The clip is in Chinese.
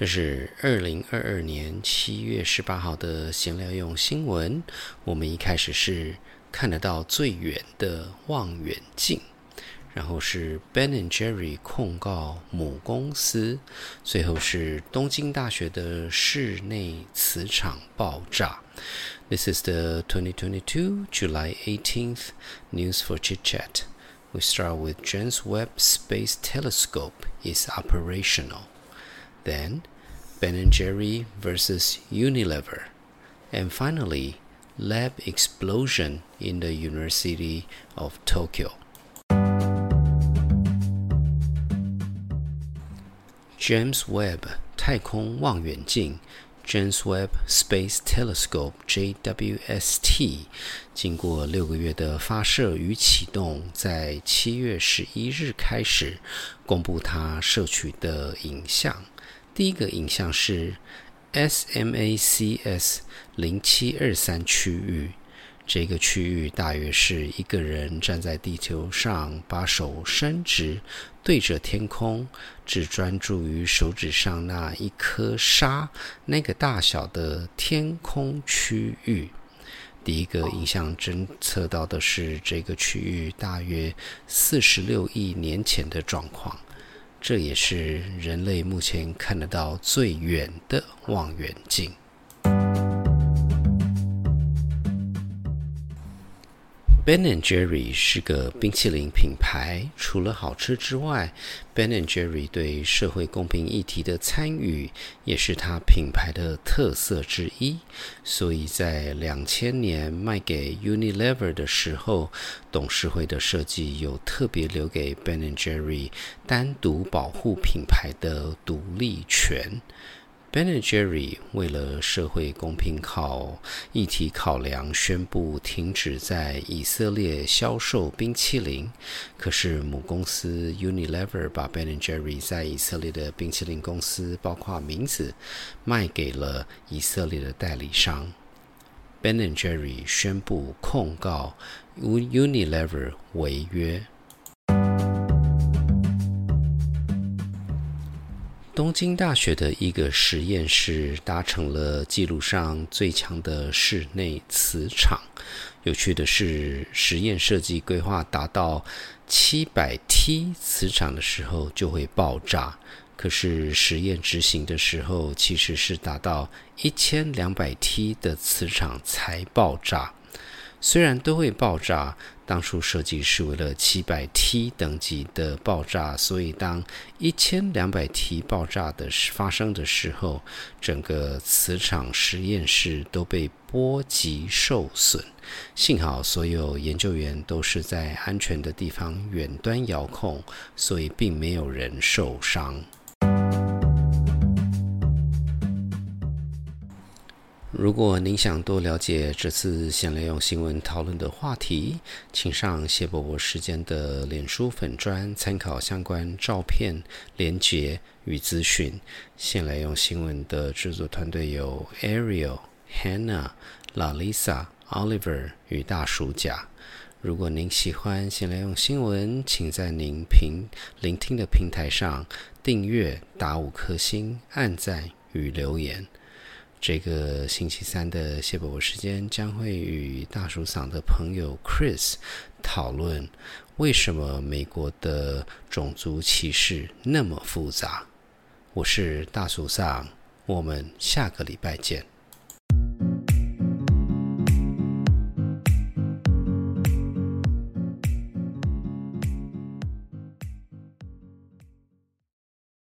这是二零二二年七月十八号的闲聊用新闻。我们一开始是看得到最远的望远镜，然后是 Ben and Jerry 控告母公司，最后是东京大学的室内磁场爆炸。This is the 2022 July 18th news for Chit Chat. We start with James Webb Space Telescope is operational. Then Ben & Jerry versus Unilever. And finally, lab explosion in the University of Tokyo. James Webb 太空望远镜 James Webb Space Telescope JWST 经过六个月的发射与启动，在七月十一日开始公布它摄取的影像。第一个影像是 SMACS 零七二三区域，这个区域大约是一个人站在地球上，把手伸直，对着天空，只专注于手指上那一颗沙那个大小的天空区域。第一个影像侦测到的是这个区域大约四十六亿年前的状况。这也是人类目前看得到最远的望远镜。Ben and Jerry 是个冰淇淋品牌，除了好吃之外，Ben and Jerry 对社会公平议题的参与也是它品牌的特色之一。所以在两千年卖给 Unilever 的时候，董事会的设计有特别留给 Ben and Jerry 单独保护品牌的独立权。Ben and Jerry 为了社会公平考议题考量，宣布停止在以色列销售冰淇淋。可是母公司 Unilever 把 Ben and Jerry 在以色列的冰淇淋公司，包括名字，卖给了以色列的代理商。Ben and Jerry 宣布控告 Unilever 违约。东京大学的一个实验室达成了记录上最强的室内磁场。有趣的是，实验设计规划达到七百 T 磁场的时候就会爆炸，可是实验执行的时候其实是达到一千两百 T 的磁场才爆炸。虽然都会爆炸，当初设计是为了七百 T 等级的爆炸，所以当一千两百 T 爆炸的发生的时候，整个磁场实验室都被波及受损。幸好所有研究员都是在安全的地方远端遥控，所以并没有人受伤。如果您想多了解这次闲来用新闻讨论的话题，请上谢伯伯时间的脸书粉专参考相关照片、连结与资讯。闲来用新闻的制作团队有 Ariel、Hannah、Lalisa、Oliver 与大鼠甲。如果您喜欢闲来用新闻，请在您平聆听的平台上订阅、打五颗星、按赞与留言。这个星期三的谢伯伯时间将会与大叔嗓的朋友 Chris 讨论为什么美国的种族歧视那么复杂。我是大叔嗓，我们下个礼拜见。